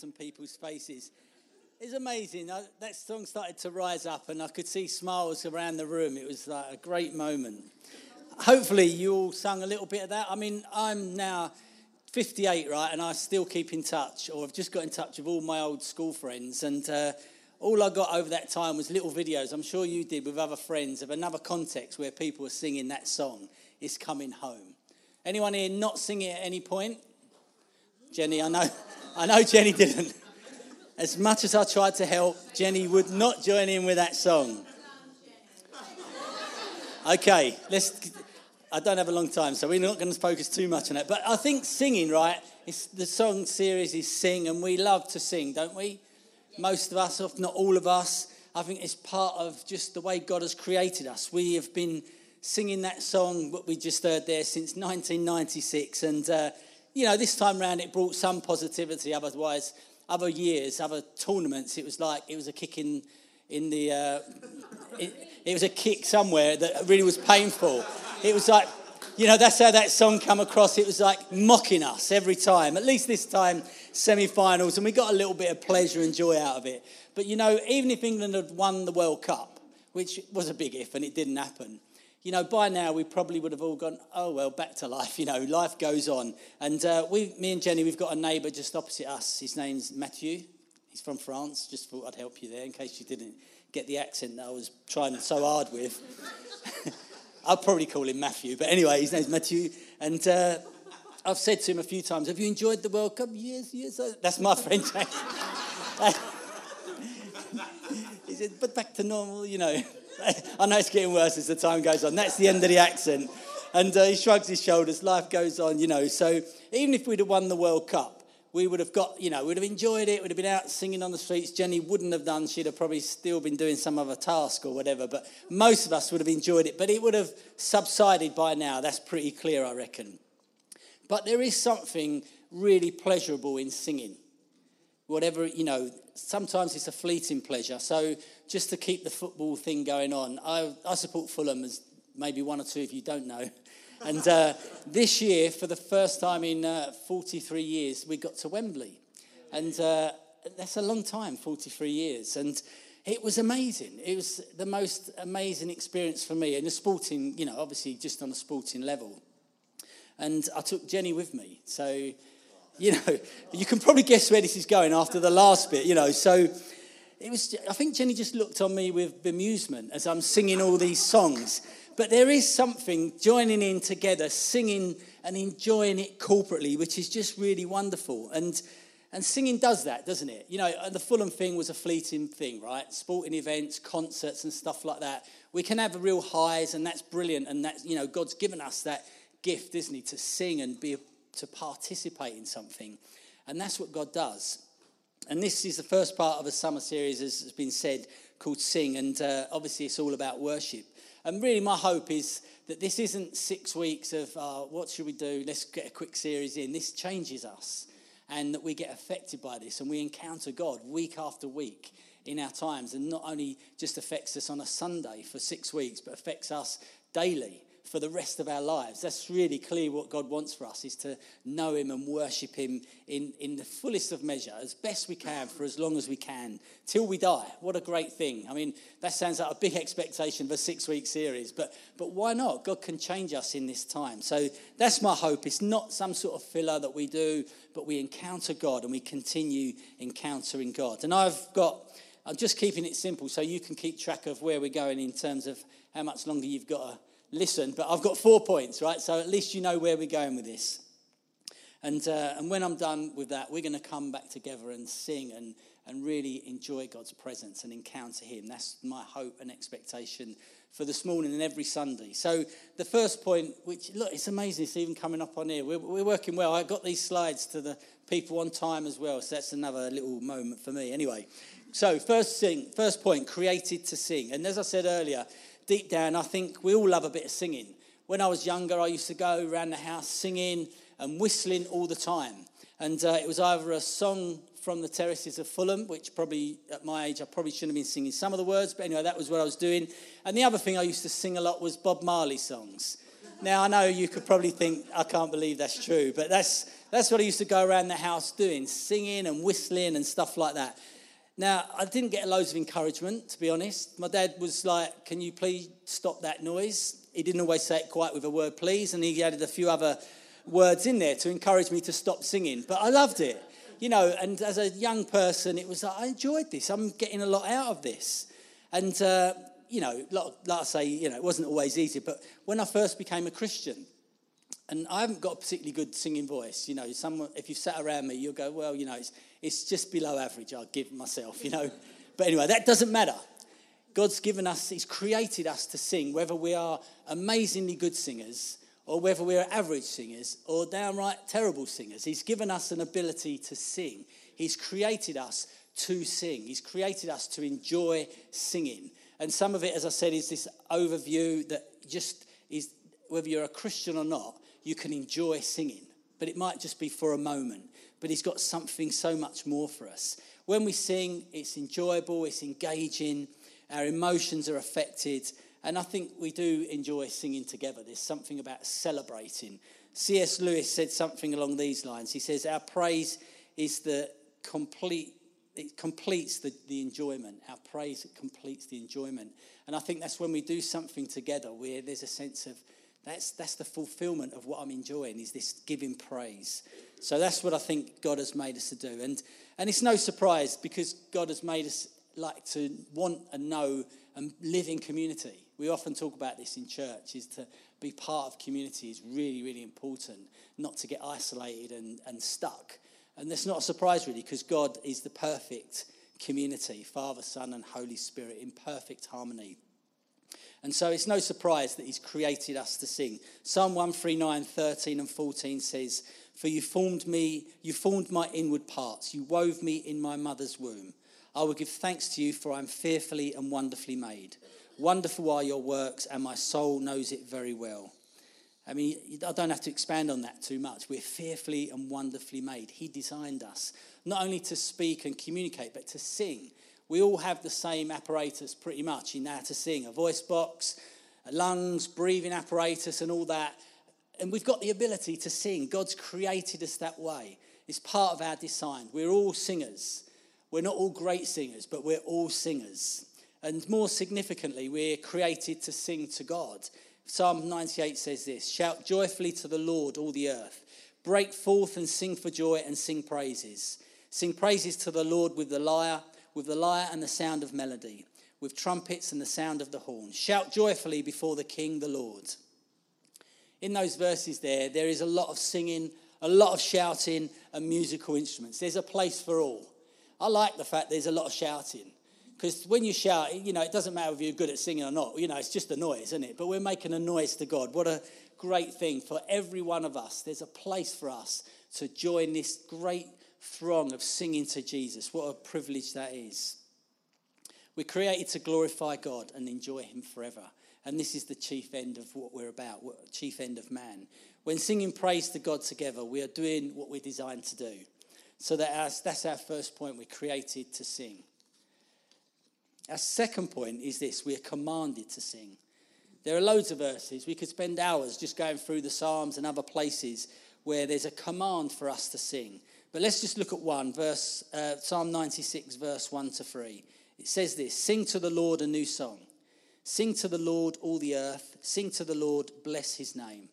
some people's faces. It's amazing. I, that song started to rise up, and I could see smiles around the room. It was like a great moment. Hopefully, you all sung a little bit of that. I mean, I'm now 58, right, and I still keep in touch, or I've just got in touch with all my old school friends, and uh, all I got over that time was little videos. I'm sure you did with other friends of another context where people were singing that song. It's coming home. Anyone here not singing at any point? Jenny, I know, I know Jenny didn't. As much as I tried to help, Jenny would not join in with that song. Okay, let's. I don't have a long time, so we're not going to focus too much on that. But I think singing, right? It's, the song series is sing, and we love to sing, don't we? Most of us, if not all of us, I think it's part of just the way God has created us. We have been singing that song, what we just heard there, since 1996. And, uh, you know, this time round it brought some positivity. Otherwise, other years, other tournaments, it was like it was a kick in, in the. Uh, it, it was a kick somewhere that really was painful. It was like, you know, that's how that song come across. It was like mocking us every time. At least this time, semi-finals, and we got a little bit of pleasure and joy out of it. But you know, even if England had won the World Cup, which was a big if, and it didn't happen, you know, by now we probably would have all gone, oh well, back to life. You know, life goes on. And uh, we, me and Jenny, we've got a neighbour just opposite us. His name's Matthew. He's from France. Just thought I'd help you there in case you didn't get the accent that I was trying so hard with. I'll probably call him Matthew, but anyway, his name's Matthew. And uh, I've said to him a few times, Have you enjoyed the World Cup? Yes, yes. That's my French accent. he said, But back to normal, you know. I know it's getting worse as the time goes on. That's the end of the accent. And uh, he shrugs his shoulders. Life goes on, you know. So even if we'd have won the World Cup, we would have got, you know, we'd have enjoyed it. We'd have been out singing on the streets. Jenny wouldn't have done. She'd have probably still been doing some other task or whatever. But most of us would have enjoyed it. But it would have subsided by now. That's pretty clear, I reckon. But there is something really pleasurable in singing. Whatever, you know, sometimes it's a fleeting pleasure. So just to keep the football thing going on, I, I support Fulham, as maybe one or two of you don't know. And uh, this year, for the first time in uh, 43 years, we got to Wembley. And uh, that's a long time, 43 years. And it was amazing. It was the most amazing experience for me. And the sporting, you know, obviously just on a sporting level. And I took Jenny with me. So, you know, you can probably guess where this is going after the last bit, you know. So it was, I think Jenny just looked on me with bemusement as I'm singing all these songs. But there is something joining in together, singing and enjoying it corporately, which is just really wonderful. And and singing does that, doesn't it? You know, the Fulham thing was a fleeting thing, right? Sporting events, concerts, and stuff like that. We can have real highs, and that's brilliant. And that's, you know, God's given us that gift, isn't He, to sing and be to participate in something. And that's what God does. And this is the first part of a summer series, as has been said, called Sing. And uh, obviously, it's all about worship. And really, my hope is that this isn't six weeks of uh, what should we do? Let's get a quick series in. This changes us, and that we get affected by this, and we encounter God week after week in our times, and not only just affects us on a Sunday for six weeks, but affects us daily for the rest of our lives. That's really clear what God wants for us is to know Him and worship Him in, in the fullest of measure, as best we can, for as long as we can, till we die. What a great thing. I mean, that sounds like a big expectation of a six week series, but, but why not? God can change us in this time. So that's my hope. It's not some sort of filler that we do, but we encounter God and we continue encountering God. And I've got, I'm just keeping it simple so you can keep track of where we're going in terms of how much longer you've got to listen, but I've got four points, right? So at least you know where we're going with this. And, uh, and when I'm done with that, we're going to come back together and sing and, and really enjoy God's presence and encounter Him. That's my hope and expectation for this morning and every Sunday. So the first point, which, look, it's amazing it's even coming up on here. We're, we're working well. I got these slides to the people on time as well, so that's another little moment for me. Anyway, so first thing, first point, created to sing. And as I said earlier, deep down, I think we all love a bit of singing. When I was younger, I used to go around the house singing and whistling all the time. And uh, it was either a song from the terraces of Fulham, which probably at my age I probably shouldn't have been singing some of the words, but anyway, that was what I was doing. And the other thing I used to sing a lot was Bob Marley songs. Now I know you could probably think I can't believe that's true, but that's that's what I used to go around the house doing, singing and whistling and stuff like that. Now I didn't get loads of encouragement, to be honest. My dad was like, "Can you please stop that noise?" He didn't always say it quite with a word "please," and he added a few other words in there to encourage me to stop singing. But I loved it, you know. And as a young person, it was like I enjoyed this. I'm getting a lot out of this, and uh, you know, like, I say, you know, it wasn't always easy. But when I first became a Christian, and I haven't got a particularly good singing voice, you know, someone if you sat around me, you'll go, well, you know, it's it's just below average. I'll give myself, you know. But anyway, that doesn't matter. God's given us, He's created us to sing, whether we are amazingly good singers or whether we're average singers or downright terrible singers. He's given us an ability to sing. He's created us to sing. He's created us to enjoy singing. And some of it, as I said, is this overview that just is whether you're a Christian or not, you can enjoy singing. But it might just be for a moment. But He's got something so much more for us. When we sing, it's enjoyable, it's engaging, our emotions are affected. And I think we do enjoy singing together. There's something about celebrating. C.S. Lewis said something along these lines. He says, Our praise is the complete, it completes the, the enjoyment. Our praise completes the enjoyment. And I think that's when we do something together where there's a sense of that's, that's the fulfillment of what I'm enjoying, is this giving praise. So that's what I think God has made us to do. And, and it's no surprise because God has made us like to want and know and live in community. We often talk about this in church, is to be part of community is really, really important, not to get isolated and, and stuck. And that's not a surprise, really, because God is the perfect community Father, Son, and Holy Spirit in perfect harmony. And so it's no surprise that He's created us to sing. Psalm 139, 13 and 14 says, For you formed me, you formed my inward parts, you wove me in my mother's womb. I will give thanks to you, for I am fearfully and wonderfully made. Wonderful are your works, and my soul knows it very well. I mean, I don't have to expand on that too much. We're fearfully and wonderfully made. He designed us not only to speak and communicate, but to sing. We all have the same apparatus pretty much in how to sing a voice box, a lungs, breathing apparatus, and all that. And we've got the ability to sing. God's created us that way. It's part of our design. We're all singers. We're not all great singers, but we're all singers. And more significantly, we're created to sing to God. Psalm 98 says this Shout joyfully to the Lord, all the earth. Break forth and sing for joy and sing praises. Sing praises to the Lord with the lyre, with the lyre and the sound of melody, with trumpets and the sound of the horn. Shout joyfully before the King, the Lord. In those verses there, there is a lot of singing, a lot of shouting, and musical instruments. There's a place for all. I like the fact there's a lot of shouting. Because when you shout, you know, it doesn't matter if you're good at singing or not. You know, it's just a noise, isn't it? But we're making a noise to God. What a great thing for every one of us. There's a place for us to join this great throng of singing to Jesus. What a privilege that is. We're created to glorify God and enjoy Him forever. And this is the chief end of what we're about, chief end of man. When singing praise to God together, we are doing what we're designed to do. So that our, that's our first point. We're created to sing. Our second point is this we are commanded to sing. There are loads of verses. We could spend hours just going through the Psalms and other places where there's a command for us to sing. But let's just look at one, verse uh, Psalm 96, verse 1 to 3. It says this Sing to the Lord a new song. Sing to the Lord, all the earth. Sing to the Lord, bless his name.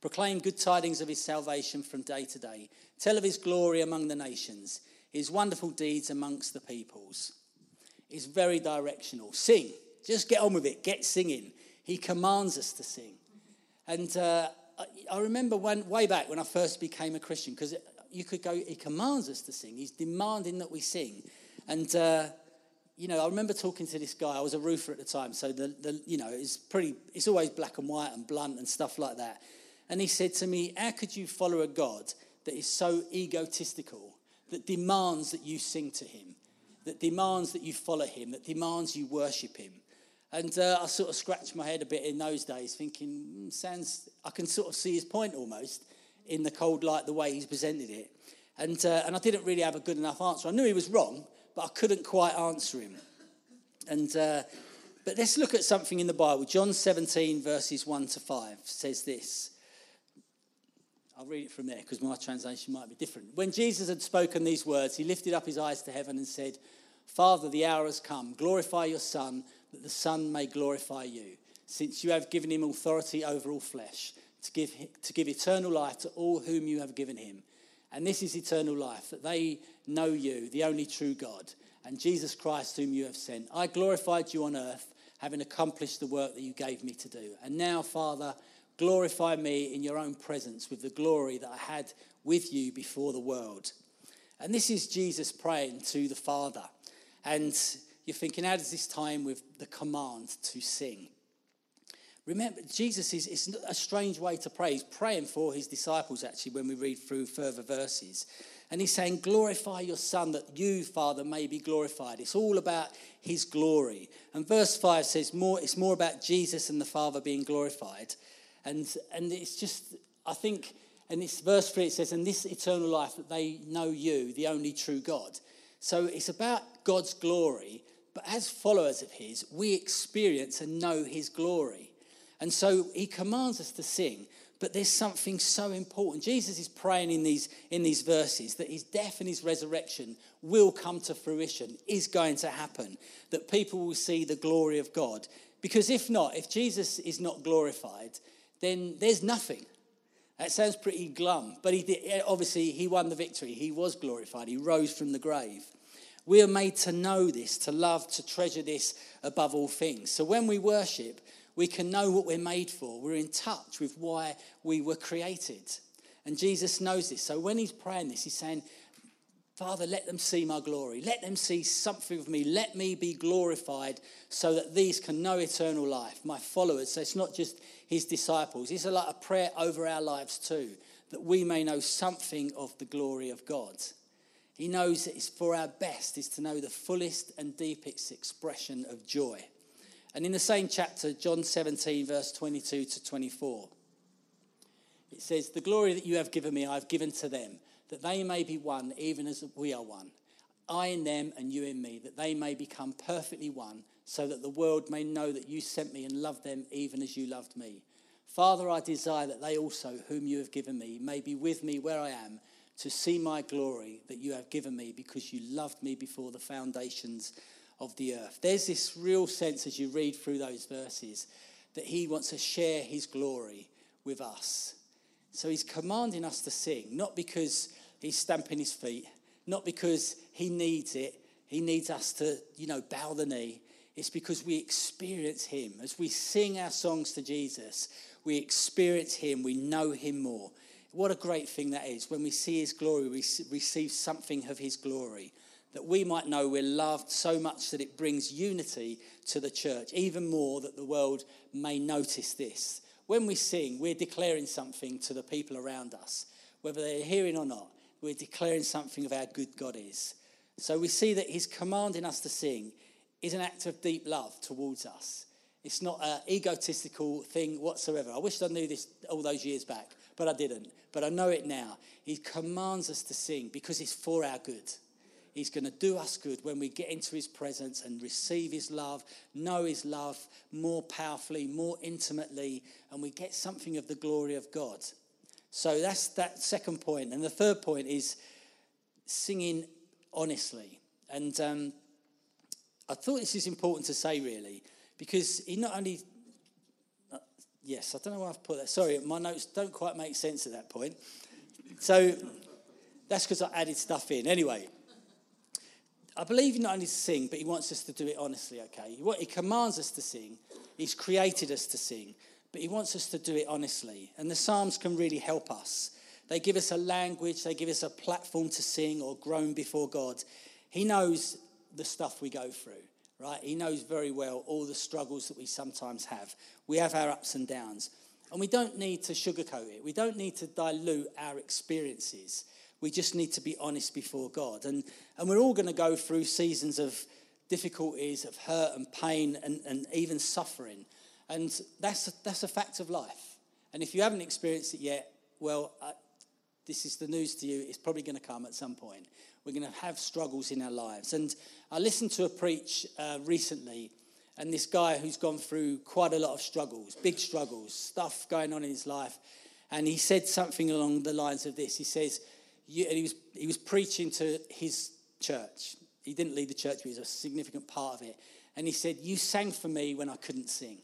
Proclaim good tidings of his salvation from day to day. Tell of his glory among the nations, his wonderful deeds amongst the peoples. It's very directional. Sing. Just get on with it. Get singing. He commands us to sing. And uh, I remember when, way back when I first became a Christian, because you could go, he commands us to sing. He's demanding that we sing. And, uh, you know, I remember talking to this guy. I was a roofer at the time. So, the, the, you know, it's pretty, it's always black and white and blunt and stuff like that. And he said to me, How could you follow a God that is so egotistical, that demands that you sing to him, that demands that you follow him, that demands you worship him? And uh, I sort of scratched my head a bit in those days, thinking, mm, sounds, I can sort of see his point almost in the cold light, the way he's presented it. And, uh, and I didn't really have a good enough answer. I knew he was wrong, but I couldn't quite answer him. And, uh, but let's look at something in the Bible. John 17, verses 1 to 5 says this. I'll read it from there because my translation might be different. When Jesus had spoken these words, he lifted up his eyes to heaven and said, Father, the hour has come. Glorify your Son, that the Son may glorify you, since you have given him authority over all flesh, to give, to give eternal life to all whom you have given him. And this is eternal life, that they know you, the only true God, and Jesus Christ, whom you have sent. I glorified you on earth, having accomplished the work that you gave me to do. And now, Father, glorify me in your own presence with the glory that I had with you before the world. And this is Jesus praying to the Father. And you're thinking, how does this in with the command to sing? Remember, Jesus is it's a strange way to pray. He's praying for his disciples, actually, when we read through further verses. And he's saying, Glorify your Son, that you, Father, may be glorified. It's all about his glory. And verse 5 says, more, It's more about Jesus and the Father being glorified. And, and it's just, I think, and it's verse 3 it says, And this eternal life, that they know you, the only true God. So it's about God's glory, but as followers of his, we experience and know his glory. And so he commands us to sing, but there's something so important. Jesus is praying in these, in these verses that his death and his resurrection will come to fruition, is going to happen, that people will see the glory of God. Because if not, if Jesus is not glorified, then there's nothing. That sounds pretty glum, but he did, obviously he won the victory. He was glorified. He rose from the grave. We are made to know this, to love, to treasure this above all things. So when we worship, we can know what we're made for. We're in touch with why we were created. And Jesus knows this. So when he's praying this, he's saying, Father, let them see my glory. Let them see something of me. Let me be glorified so that these can know eternal life, my followers. So it's not just his disciples. It's a prayer over our lives too, that we may know something of the glory of God. He knows that it's for our best is to know the fullest and deepest expression of joy. And in the same chapter, John 17, verse 22 to 24, it says, The glory that you have given me, I have given to them, that they may be one, even as we are one. I in them and you in me, that they may become perfectly one, so that the world may know that you sent me and loved them even as you loved me. Father, I desire that they also, whom you have given me, may be with me where I am, to see my glory that you have given me because you loved me before the foundations of the earth. There's this real sense as you read through those verses that he wants to share his glory with us. So he's commanding us to sing, not because he's stamping his feet, not because he needs it, he needs us to, you know, bow the knee. It's because we experience him. As we sing our songs to Jesus, we experience him, we know him more. What a great thing that is. When we see his glory, we receive something of his glory that we might know we're loved so much that it brings unity to the church, even more that the world may notice this. When we sing, we're declaring something to the people around us, whether they're hearing or not. We're declaring something of how good God is. So we see that He's commanding us to sing is an act of deep love towards us. It's not an egotistical thing whatsoever. I wish I knew this all those years back, but I didn't. But I know it now. He commands us to sing because it's for our good. He's going to do us good when we get into His presence and receive His love, know His love more powerfully, more intimately, and we get something of the glory of God. So that's that second point. And the third point is singing honestly. And um, I thought this is important to say, really, because he not only. Uh, yes, I don't know why I've put that. Sorry, my notes don't quite make sense at that point. So that's because I added stuff in. Anyway, I believe he not only to sing, but he wants us to do it honestly, okay? He, he commands us to sing, he's created us to sing, but he wants us to do it honestly. And the Psalms can really help us. They give us a language, they give us a platform to sing or groan before God. He knows the stuff we go through, right? He knows very well all the struggles that we sometimes have. We have our ups and downs. And we don't need to sugarcoat it, we don't need to dilute our experiences. We just need to be honest before God. And, and we're all going to go through seasons of difficulties, of hurt and pain, and, and even suffering. And that's a, that's a fact of life. And if you haven't experienced it yet, well, this is the news to you. It's probably going to come at some point. We're going to have struggles in our lives. And I listened to a preach uh, recently, and this guy who's gone through quite a lot of struggles, big struggles, stuff going on in his life. And he said something along the lines of this. He says, you, and he was, he was preaching to his church. He didn't lead the church, but he was a significant part of it. And he said, You sang for me when I couldn't sing.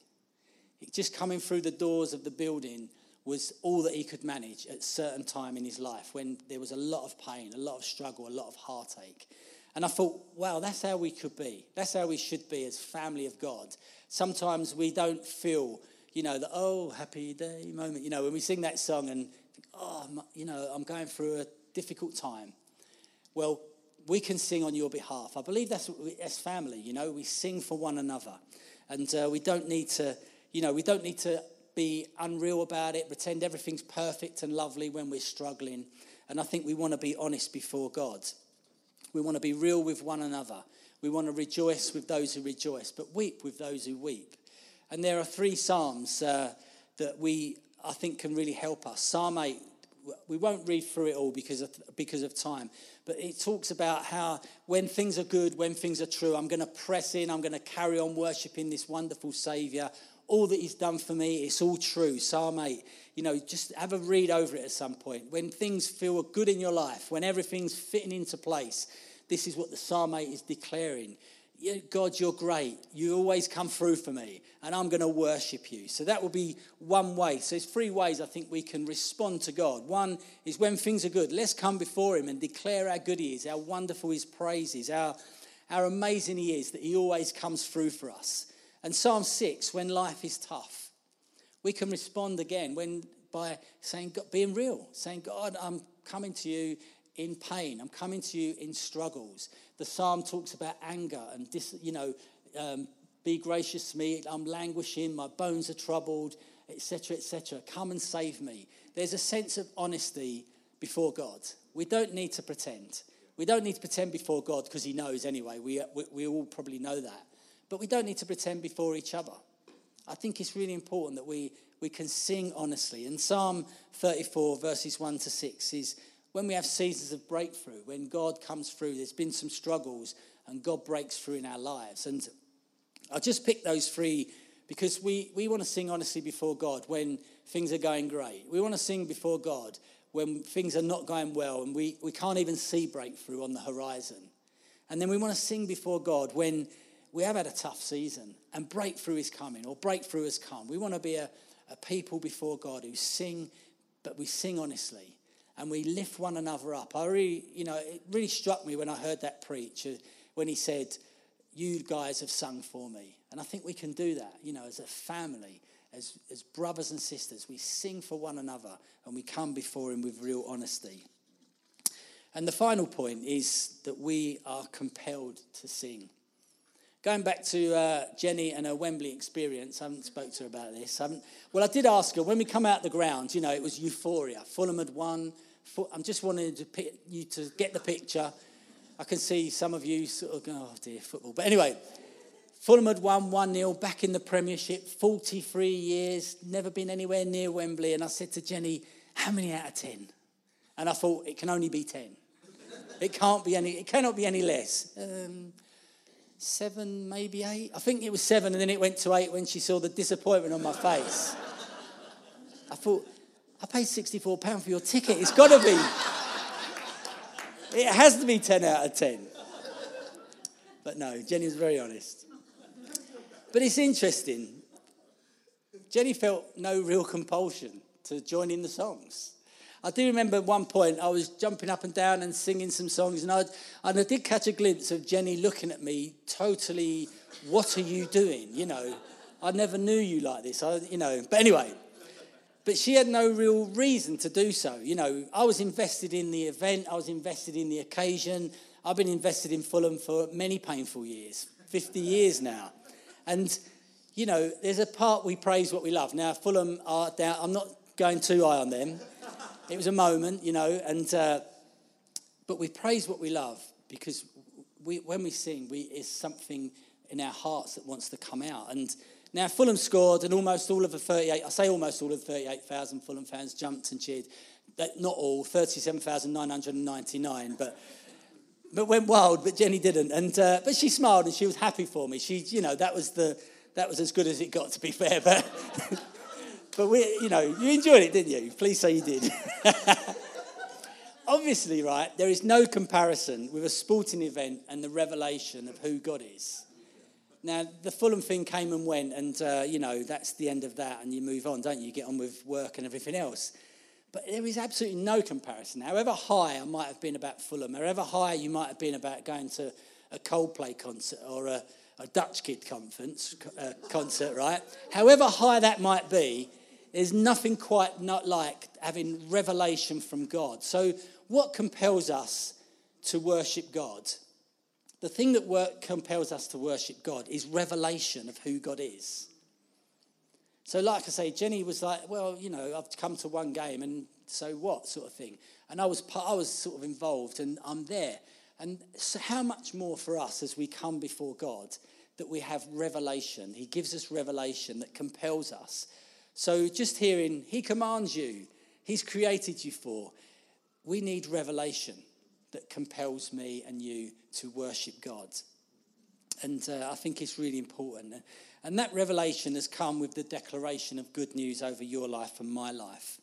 Just coming through the doors of the building was all that he could manage at a certain time in his life when there was a lot of pain, a lot of struggle, a lot of heartache. And I thought, wow, that's how we could be. That's how we should be as family of God. Sometimes we don't feel, you know, the oh, happy day moment. You know, when we sing that song and, think, oh, you know, I'm going through a difficult time. Well, we can sing on your behalf. I believe that's as family, you know, we sing for one another. And uh, we don't need to, you know, we don't need to be unreal about it, pretend everything's perfect and lovely when we're struggling. And I think we want to be honest before God. We want to be real with one another. We want to rejoice with those who rejoice, but weep with those who weep. And there are three Psalms uh, that we, I think, can really help us. Psalm 8, we won't read through it all because of, because of time, but it talks about how when things are good, when things are true, I'm going to press in, I'm going to carry on worshiping this wonderful Savior all that he's done for me, it's all true. Psalm 8. You know, just have a read over it at some point. When things feel good in your life, when everything's fitting into place, this is what the Psalm 8 is declaring. God, you're great. You always come through for me, and I'm going to worship you. So that will be one way. So there's three ways I think we can respond to God. One is when things are good, let's come before Him and declare how good He is, how wonderful His praise is, how, how amazing He is that He always comes through for us. And Psalm 6, when life is tough, we can respond again when by saying, being real, saying, God, I'm coming to you in pain. I'm coming to you in struggles. The psalm talks about anger and, dis, you know, um, be gracious to me. I'm languishing. My bones are troubled, etc., etc. Come and save me. There's a sense of honesty before God. We don't need to pretend. We don't need to pretend before God because He knows anyway. We, we, we all probably know that. But we don't need to pretend before each other. I think it's really important that we, we can sing honestly. And Psalm 34, verses 1 to 6, is when we have seasons of breakthrough, when God comes through, there's been some struggles, and God breaks through in our lives. And I just picked those three because we, we want to sing honestly before God when things are going great. We want to sing before God when things are not going well and we, we can't even see breakthrough on the horizon. And then we want to sing before God when we have had a tough season and breakthrough is coming or breakthrough has come. We want to be a, a people before God who sing, but we sing honestly and we lift one another up. I really, you know, it really struck me when I heard that preach uh, when he said, You guys have sung for me. And I think we can do that, you know, as a family, as, as brothers and sisters. We sing for one another and we come before him with real honesty. And the final point is that we are compelled to sing. Going back to uh, Jenny and her Wembley experience, I haven't spoke to her about this. I well, I did ask her when we come out the ground. You know, it was euphoria. Fulham had won. I'm just wanting to you to get the picture. I can see some of you sort of go, oh dear, football. But anyway, Fulham had won 1 0 back in the Premiership, 43 years, never been anywhere near Wembley. And I said to Jenny, How many out of 10? And I thought, It can only be 10. It can't be any, it cannot be any less. Um, seven, maybe eight. I think it was seven, and then it went to eight when she saw the disappointment on my face. I thought, I paid £64 for your ticket. It's got to be. It has to be 10 out of 10. But no, Jenny was very honest. But it's interesting. Jenny felt no real compulsion to join in the songs. I do remember at one point I was jumping up and down and singing some songs, and I, and I did catch a glimpse of Jenny looking at me, totally, what are you doing? You know, I never knew you like this. I, you know, but anyway, but she had no real reason to do so. You know, I was invested in the event, I was invested in the occasion. I've been invested in Fulham for many painful years, 50 years now. And, you know, there's a part we praise what we love. Now, Fulham are down, I'm not going too high on them. It was a moment, you know, and uh, but we praise what we love because we, when we sing, we is something in our hearts that wants to come out. And now Fulham scored, and almost all of the 38, I say almost all of the 38,000 Fulham fans jumped and cheered. Not all, 37,999, but, but went wild, but Jenny didn't. And, uh, but she smiled and she was happy for me. She, you know, that was, the, that was as good as it got, to be fair. But, but we, you know, you enjoyed it, didn't you? Please say you did. Obviously, right, there is no comparison with a sporting event and the revelation of who God is. Now, the Fulham thing came and went, and, uh, you know, that's the end of that, and you move on, don't you? You get on with work and everything else. But there is absolutely no comparison. However high I might have been about Fulham, however high you might have been about going to a Coldplay concert or a, a Dutch Kid conference, uh, concert, right? However high that might be, there's nothing quite not like having revelation from God. So, what compels us to worship God? The thing that work, compels us to worship God is revelation of who God is. So, like I say, Jenny was like, "Well, you know, I've come to one game, and so what?" sort of thing. And I was, I was sort of involved, and I'm there. And so, how much more for us as we come before God that we have revelation? He gives us revelation that compels us. So, just hearing, He commands you, He's created you for. We need revelation that compels me and you to worship God. And uh, I think it's really important. And that revelation has come with the declaration of good news over your life and my life.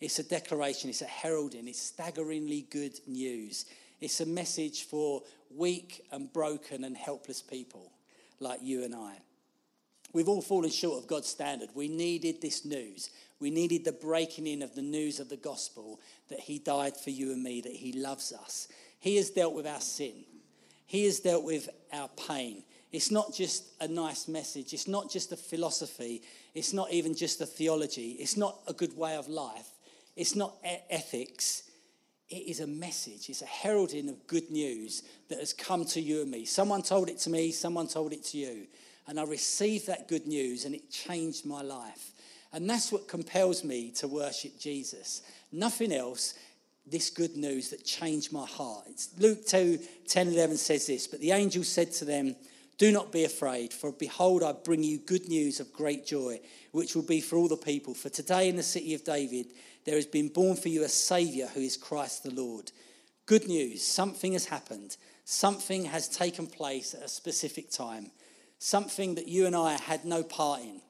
It's a declaration, it's a heralding, it's staggeringly good news. It's a message for weak and broken and helpless people like you and I. We've all fallen short of God's standard. We needed this news. We needed the breaking in of the news of the gospel that He died for you and me, that He loves us. He has dealt with our sin, He has dealt with our pain. It's not just a nice message, it's not just a philosophy, it's not even just a theology, it's not a good way of life, it's not ethics. It is a message. It's a heralding of good news that has come to you and me. Someone told it to me, someone told it to you. And I received that good news and it changed my life. And that's what compels me to worship Jesus. Nothing else, this good news that changed my heart. It's Luke 2 10 11 says this, but the angel said to them, Do not be afraid, for behold, I bring you good news of great joy, which will be for all the people. For today in the city of David, there has been born for you a Saviour who is Christ the Lord. Good news, something has happened, something has taken place at a specific time, something that you and I had no part in.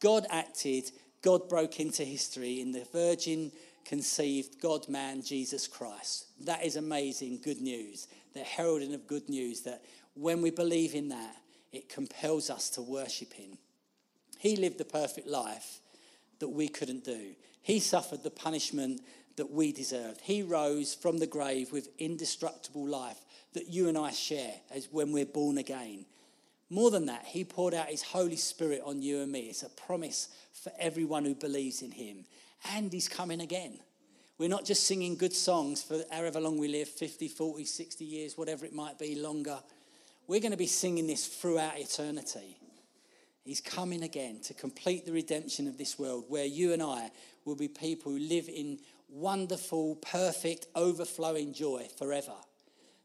God acted, God broke into history in the virgin conceived God man, Jesus Christ. That is amazing good news, the heralding of good news that when we believe in that, it compels us to worship Him. He lived the perfect life that we couldn't do. He suffered the punishment that we deserved. He rose from the grave with indestructible life that you and I share as when we're born again. More than that, he poured out his Holy Spirit on you and me. It's a promise for everyone who believes in him. And he's coming again. We're not just singing good songs for however long we live 50, 40, 60 years, whatever it might be, longer. We're going to be singing this throughout eternity. He's coming again to complete the redemption of this world where you and I will be people who live in wonderful, perfect, overflowing joy forever.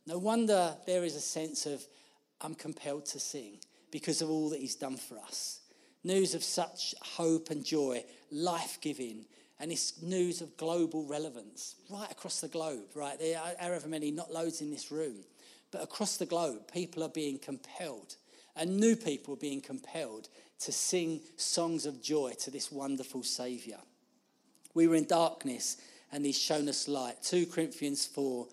No wonder there is a sense of, I'm compelled to sing because of all that He's done for us. News of such hope and joy, life giving, and it's news of global relevance right across the globe, right? There are however many, not loads in this room, but across the globe, people are being compelled and new people are being compelled to sing songs of joy to this wonderful Saviour. We were in darkness and He's shown us light. 2 Corinthians 4,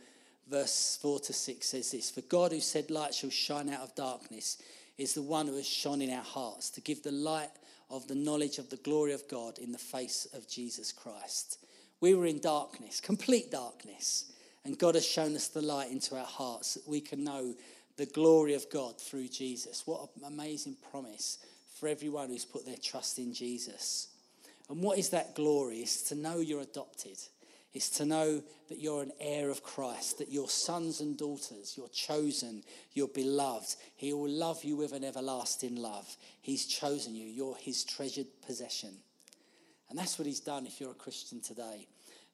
verse 4 to 6 says this For God, who said, Light shall shine out of darkness, is the one who has shone in our hearts to give the light of the knowledge of the glory of God in the face of Jesus Christ. We were in darkness, complete darkness, and God has shown us the light into our hearts that we can know the glory of God through Jesus. What an amazing promise for everyone who's put their trust in Jesus. And what is that glory? It's to know you're adopted. It's to know that you're an heir of Christ, that you're sons and daughters, you're chosen, you're beloved. He will love you with an everlasting love. He's chosen you, you're his treasured possession. And that's what he's done if you're a Christian today.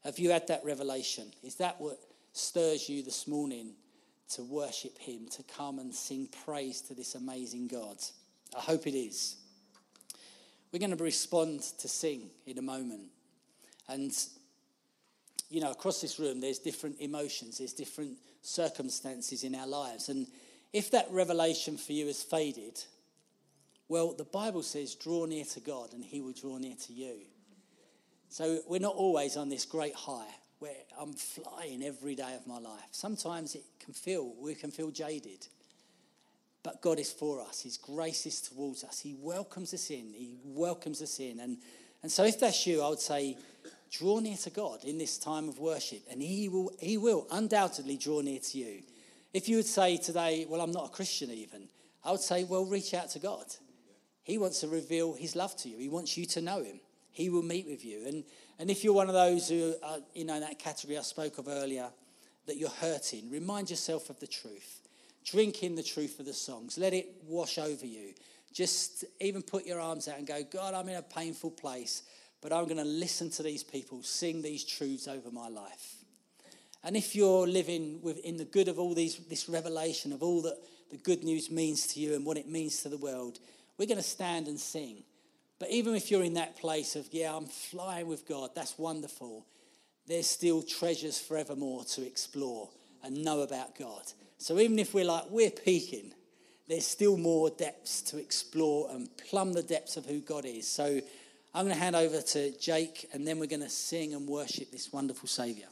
Have you had that revelation? Is that what stirs you this morning to worship Him, to come and sing praise to this amazing God. I hope it is. We're going to respond to sing in a moment. And you know, across this room, there's different emotions, there's different circumstances in our lives. And if that revelation for you has faded, well, the Bible says, draw near to God and he will draw near to you. So we're not always on this great high where I'm flying every day of my life. Sometimes it can feel, we can feel jaded. But God is for us. His grace is towards us. He welcomes us in. He welcomes us in. And, and so if that's you, I would say, draw near to God in this time of worship, and He will, he will undoubtedly draw near to you. If you would say today, well, I'm not a Christian even, I would say, well, reach out to God. He wants to reveal His love to you. He wants you to know Him. He will meet with you. And, and if you're one of those who are, you know, in that category I spoke of earlier, that you're hurting, remind yourself of the truth. Drink in the truth of the songs. Let it wash over you. Just even put your arms out and go, God, I'm in a painful place, but I'm going to listen to these people sing these truths over my life. And if you're living within the good of all these, this revelation of all that the good news means to you and what it means to the world, we're going to stand and sing. But even if you're in that place of, yeah, I'm flying with God, that's wonderful, there's still treasures forevermore to explore and know about God. So even if we're like, we're peaking, there's still more depths to explore and plumb the depths of who God is. So I'm going to hand over to Jake and then we're going to sing and worship this wonderful Saviour.